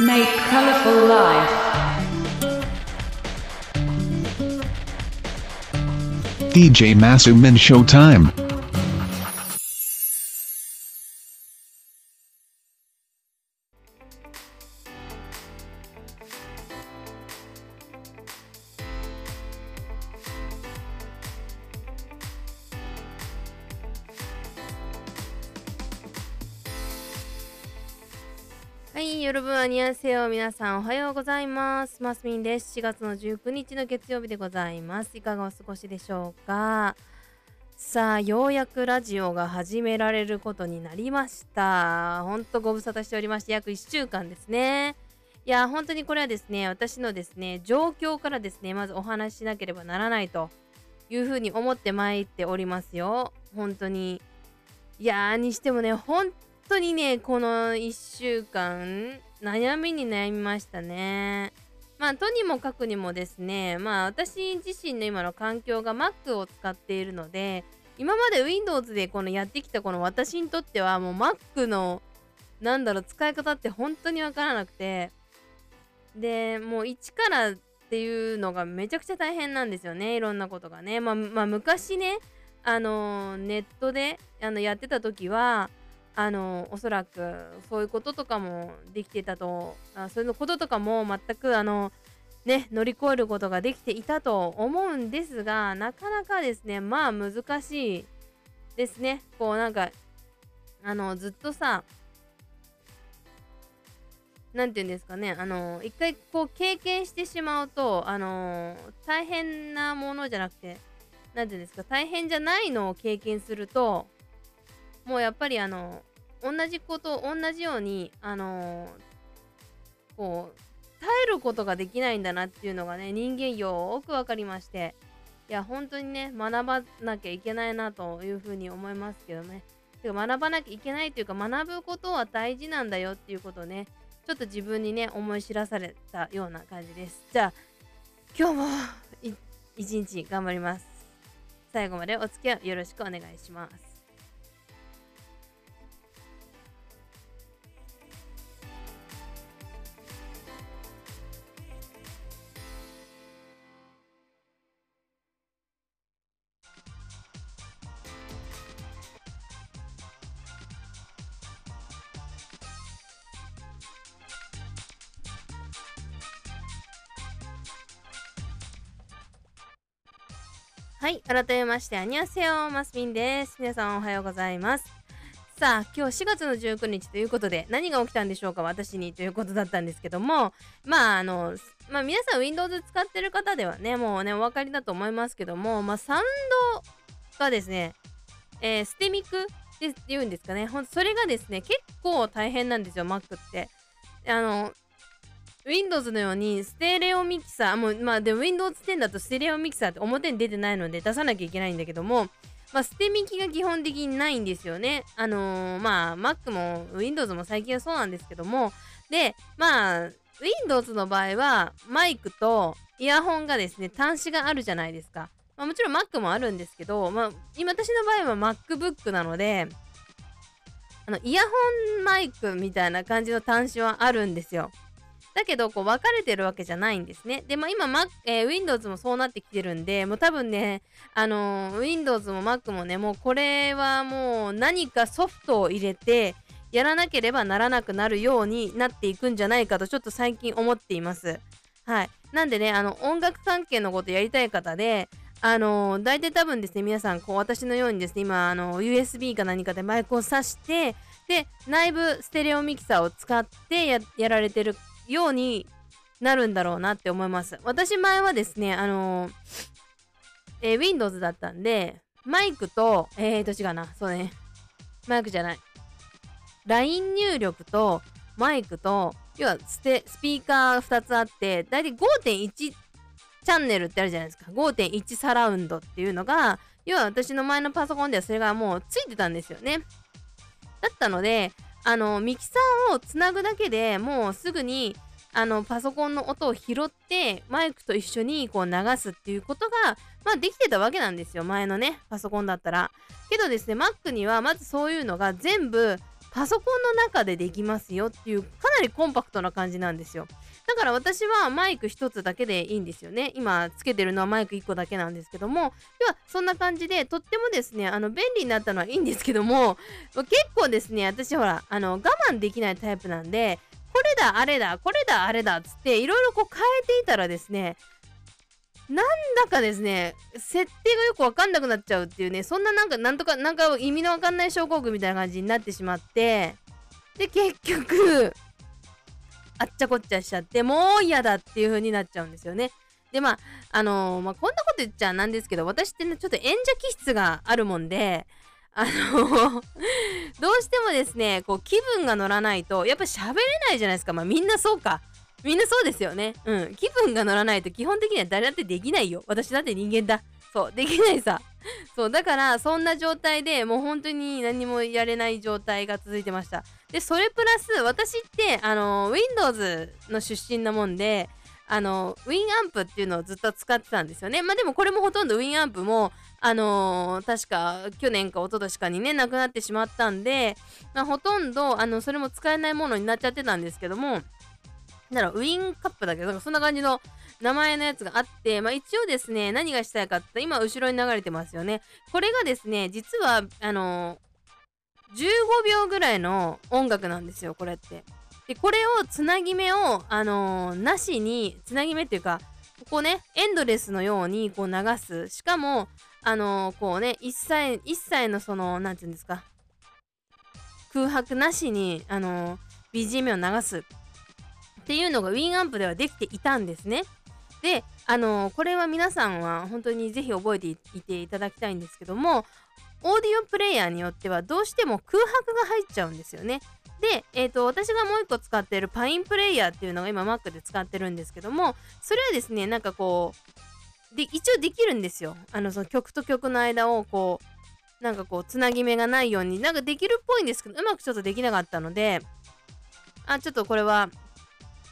Make colorful life. DJ Masumin Showtime. はい、夜分はにゃんせよ。皆さんおはようございます。マスミンです。4月の19日の月曜日でございます。いかがお過ごしでしょうか？さあ、ようやくラジオが始められることになりました。ほんとご無沙汰しておりまして、約1週間ですね。いや、本当にこれはですね、私のですね、状況からですね、まずお話ししなければならないというふうに思って参っておりますよ。本当に。いやーにしてもね、本当にね、この1週間、悩みに悩みましたね。まあ、とにもかくにもですね、まあ、私自身の今の環境が Mac を使っているので、今まで Windows でこのやってきたこの私にとっては、もう Mac の、なんだろう、使い方って本当にわからなくて、で、もう一からっていうのがめちゃくちゃ大変なんですよね、いろんなことがね。まあ、まあ、昔ね、あのネットであのやってた時はあのおそらくそういうこととかもできてたとあそういうこととかも全くあのね乗り越えることができていたと思うんですがなかなかですねまあ難しいですね。こうなんかあのずっとさなんて言うんですかねあの一回こう経験してしまうとあの大変なものじゃなくてなんていうんですか大変じゃないのを経験するともうやっぱりあの同じこと同じようにあのこう耐えることができないんだなっていうのがね人間よーく分かりまして。いや本当にね学ばなきゃいけないなというふうに思いますけどね。てか学ばなきゃいけないというか学ぶことは大事なんだよっていうことをねちょっと自分にね思い知らされたような感じです。じゃあ今日も一日頑張ります。最後までお付き合いよろしくお願いします。はい、改めまして、アニャセヨマスミンです。皆さんおはようございます。さあ、今日4月の19日ということで、何が起きたんでしょうか、私にということだったんですけども、まあ、あの、まあ、皆さん Windows 使ってる方ではね、もうね、お分かりだと思いますけども、まあ、サウンドがですね、えー、ステミックって言うんですかね、ほんそれがですね、結構大変なんですよ、Mac って。あの、Windows のようにステレオミキサー、もうまあでも Windows 10だとステレオミキサーって表に出てないので出さなきゃいけないんだけども、まあ、ステミキが基本的にないんですよね。あのー、まあ Mac も Windows も最近はそうなんですけども、で、まあ Windows の場合はマイクとイヤホンがですね、端子があるじゃないですか。まあ、もちろん Mac もあるんですけど、まあ、今私の場合は MacBook なので、あのイヤホンマイクみたいな感じの端子はあるんですよ。だけどこう分かれてるわけじゃないんですね。で、まあ、今、えー、Windows もそうなってきてるんで、もう多分ね、あのー、Windows も Mac もね、もうこれはもう何かソフトを入れてやらなければならなくなるようになっていくんじゃないかとちょっと最近思っています。はい。なんでね、あの、音楽関係のことやりたい方で、あのー、大体多分ですね、皆さん、こう、私のようにですね、今、あの、USB か何かでマイクを挿して、で、内部ステレオミキサーを使ってややられてるようになるんだろうなって思います。私前はですね、あのーえー Windows だったんで、マイクと、えーと違うな、そうね、マイクじゃない。LINE 入力とマイクと、要はステスピーカー2つあって、だいたい5.1チャンネルってあるじゃないですか。5.1サラウンドっていうのが、要は私の前のパソコンではそれがもうついてたんですよね。だったので、あのミキサーをつなぐだけでもうすぐにあのパソコンの音を拾ってマイクと一緒にこう流すっていうことが、まあ、できてたわけなんですよ。前のね。パソコンだったら。けどですね Mac にはまずそういうのが全部パソコンの中でできますよっていうかなりコンパクトな感じなんですよ。だから私はマイク1つだけでいいんですよね。今つけてるのはマイク1個だけなんですけども。要はそんな感じでとってもですねあの便利になったのはいいんですけども結構ですね私ほらあの我慢できないタイプなんでこれだあれだこれだあれだっつっていろいろこう変えていたらですねなんだかですね設定がよくわかんなくなっちゃうっていうねそんななんかなんとかなんか意味のわかんない症候群みたいな感じになってしまってで結局あっちゃこっちゃしちゃってもう嫌だっていう風になっちゃうんですよね。でまああのー、まあ、こんなこと言っちゃなんですけど私ってねちょっと演者気質があるもんであの どうしてもですねこう気分が乗らないとやっぱ喋れないじゃないですか。まあみんなそうか。みんなそうですよね。うん。気分が乗らないと基本的には誰だってできないよ。私だって人間だ。そう。できないさ。そう。だからそんな状態でもう本当に何もやれない状態が続いてました。でそれプラス私ってあの Windows の出身なもんであの WinAmp っていうのをずっと使ってたんですよね。まあでもこれもほとんど WinAmp もあのー、確か去年か一昨年かにねなくなってしまったんで、まあ、ほとんどあのそれも使えないものになっちゃってたんですけどもならウィンカップだけ？どなんかそんな感じの名前のやつがあって、まあ、一応ですね何がしたいかって今後ろに流れてますよね。これがですね実はあのー、15秒ぐらいの音楽なんですよこれって。でこれをつなぎ目をあのー、なしにつなぎ目っていうかここねエンドレスのようにこう流す。しかもあのー、こうね一切一切のその何て言うんですか空白なしにあのー、BGM を流す。っていうのが WinAmp ではできていたんですね。であの、これは皆さんは本当にぜひ覚えていていただきたいんですけどもオーディオプレイヤーによってはどうしても空白が入っちゃうんですよね。で、えーと、私がもう一個使っているパインプレイヤーっていうのが今 Mac で使ってるんですけどもそれはですねなんかこうで一応できるんですよあのその曲と曲の間をこうなんかこうつなぎ目がないようになんかできるっぽいんですけどうまくちょっとできなかったのであちょっとこれは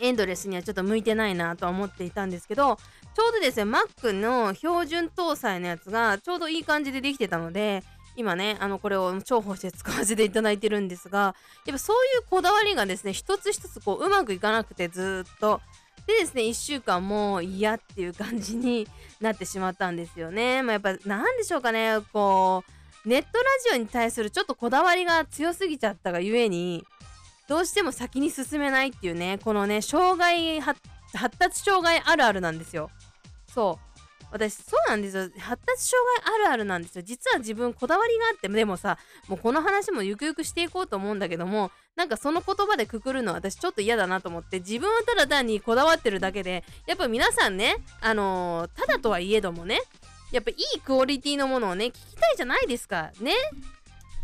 エンドレスにはちょっと向いてないなとは思っていたんですけどちょうどですね Mac の標準搭載のやつがちょうどいい感じでできてたので今ねあのこれを重宝して使わせていただいてるんですがやっぱそういうこだわりがですね一つ一つこううまくいかなくてずっとでですね1週間もう嫌っていう感じに なってしまったんですよね。まあ、やっぱ何でしょうかねこうネットラジオに対するちょっとこだわりが強すぎちゃったがゆえにどうしても先に進めないっていうねこのね障害発達障害あるあるなんですよ。そう私そうなんですよ。発達障害あるあるなんですよ。実は自分こだわりがあってでもさもうこの話もゆくゆくしていこうと思うんだけどもなんかその言葉でくくるのは私ちょっと嫌だなと思って自分はただ単にこだわってるだけでやっぱ皆さんねあのー、ただとはいえどもねやっぱいいクオリティのものをね聞きたいじゃないですか。ね。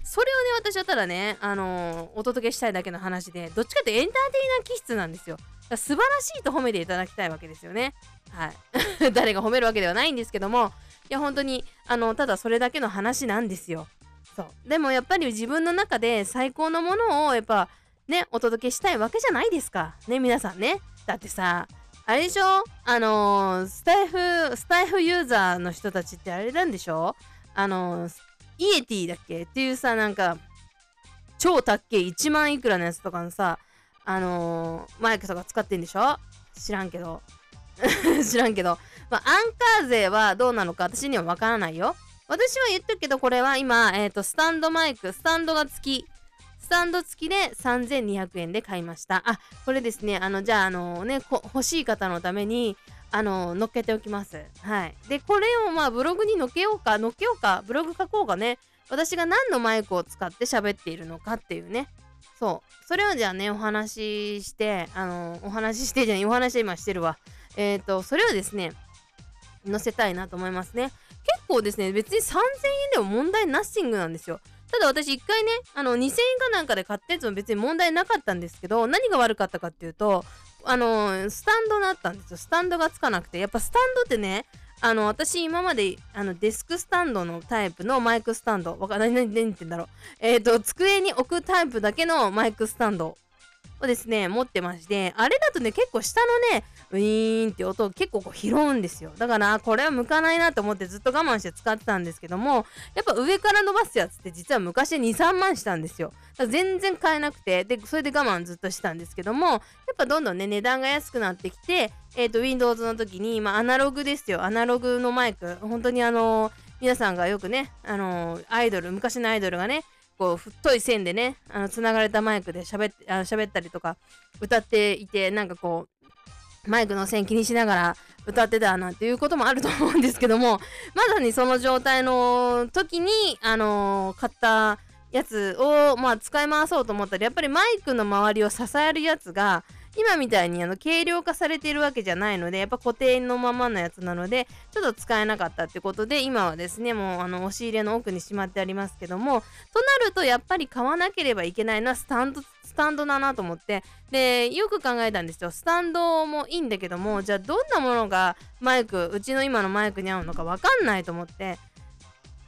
それをね私はただねあのー、お届けしたいだけの話でどっちかってエンターテイナー気質なんですよ。素晴らしいと褒めていただきたいわけですよね。はい。誰が褒めるわけではないんですけども、いや、本当に、あの、ただそれだけの話なんですよ。そう。でもやっぱり自分の中で最高のものを、やっぱ、ね、お届けしたいわけじゃないですか。ね、皆さんね。だってさ、あれでしょ？あのー、スタイフ、スタイフユーザーの人たちってあれなんでしょ？あのー、イエティだっけ？っていうさ、なんか、超高い1万いくらのやつとかのさ、あのー、マイクとか使ってんでしょ？知らんけど。知らんけど。まあ、アンカー税はどうなのか私にはわからないよ。私は言ってるけど、これは今、えっ、ー、と、スタンドマイク、スタンドが付き、スタンド付きで3200円で買いました。あ、これですね、あの、じゃあ、あのね、欲しい方のために、あの、乗っけておきます。はい。で、これをまあ、ブログに載っけようか、載っけようか、ブログ書こうかね。私が何のマイクを使って喋っているのかっていうね。そう。それをじゃあね、お話しして、あの、お話ししてじゃない、お話今してるわ。えっ、ー、と、それをですね、載せたいなと思いますね。結構ですね、別に3000円でも問題ナッシングなんですよ。ただ私一回ね、あの、2000円かなんかで買ったやつも別に問題なかったんですけど、何が悪かったかっていうと、あの、スタンドだったんですよ。スタンドがつかなくて。やっぱスタンドってね、あの、私今まで、あの、デスクスタンドのタイプのマイクスタンド、わかんない、何言ってんだろう。えっ、ー、と、机に置くタイプだけのマイクスタンドをですね持ってましてあれだとね結構下のねウィーンって音結構こう拾うんですよ。だからこれは向かないなと思ってずっと我慢して使ってたんですけどもやっぱ上から伸ばすやつって実は昔23万したんですよ。だから全然買えなくてでそれで我慢ずっとしたんですけどもやっぱどんどんね値段が安くなってきてえっ、ー、と Windows の時に、まあ、アナログですよ。アナログのマイク。本当にあのー、皆さんがよくねあのー、アイドル昔のアイドルがねこう太い線でねあの繋がれたマイクで喋ってあの喋ったりとか歌っていてなんかこうマイクの線気にしながら歌ってたなんていうこともあると思うんですけどもまさにその状態の時にあのー、買ったやつをまあ使い回そうと思ったらやっぱりマイクの周りを支えるやつが今みたいにあの軽量化されてるわけじゃないのでやっぱ固定のままのやつなのでちょっと使えなかったってことで今はですねもうあの押し入れの奥にしまってありますけどもとなるとやっぱり買わなければいけないのはスタンドスタンドだなと思って。でよく考えたんですよ。スタンドもいいんだけどもじゃあどんなものがマイクうちの今のマイクに合うのか分かんないと思って。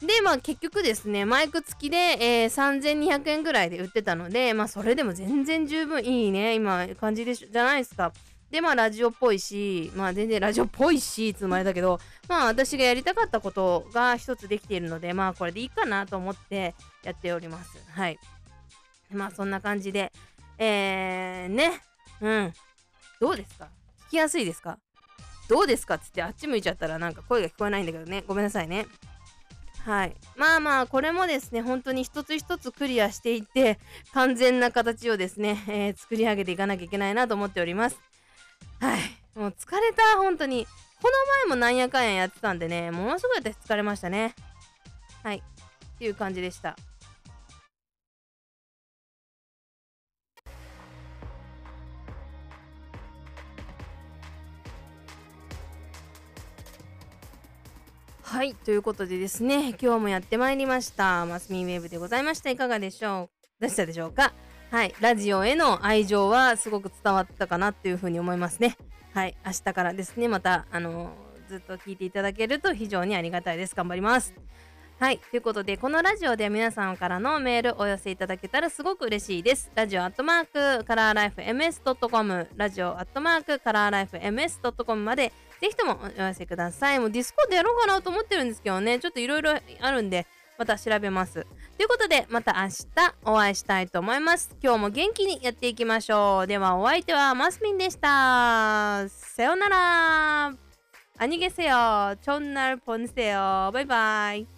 で、まあ結局ですね、マイク付きで、えー、3200円ぐらいで売ってたので、まあそれでも全然十分いいね、今感じでしじゃないですか。で、まあラジオっぽいし、まあ全然ラジオっぽいし、つまりだけど、まあ私がやりたかったことが一つできているので、まあこれでいいかなと思ってやっております。はい。まあそんな感じで、えー、ね、うん。どうですか？聞きやすいですか？どうですか？つってあっち向いちゃったらなんか声が聞こえないんだけどね。ごめんなさいね。はい。まあまあ、これもですね、本当に一つ一つクリアしていって、完全な形をですね、えー、作り上げていかなきゃいけないなと思っております。はい。もう疲れた、本当に。この前もなんやかんややってたんでね、ものすごい私疲れましたね。はい。っていう感じでした。はい、ということでですね、今日もやってまいりました。マスミンウェーブでございました。いかがでしょう？でしたでしょうか？はい、ラジオへの愛情はすごく伝わったかなっていうふうに思いますね。はい、明日からですね、また、あのー、ずっと聞いていただけると非常にありがたいです。頑張ります。はい。ということで、このラジオでは皆さんからのメールお寄せいただけたらすごく嬉しいです。ラジオアットマークカラーライフ MS.com ラジオアットマークカラーライフ MS.com までぜひともお寄せください。もうディスコードやろうかなと思ってるんですけどね、ちょっといろいろあるんで、また調べます。ということで、また明日お会いしたいと思います。今日も元気にやっていきましょう。では、お相手はマスミンでした。さようなら。あにげせよ。ちょんなるぽんせよ。バイバイ。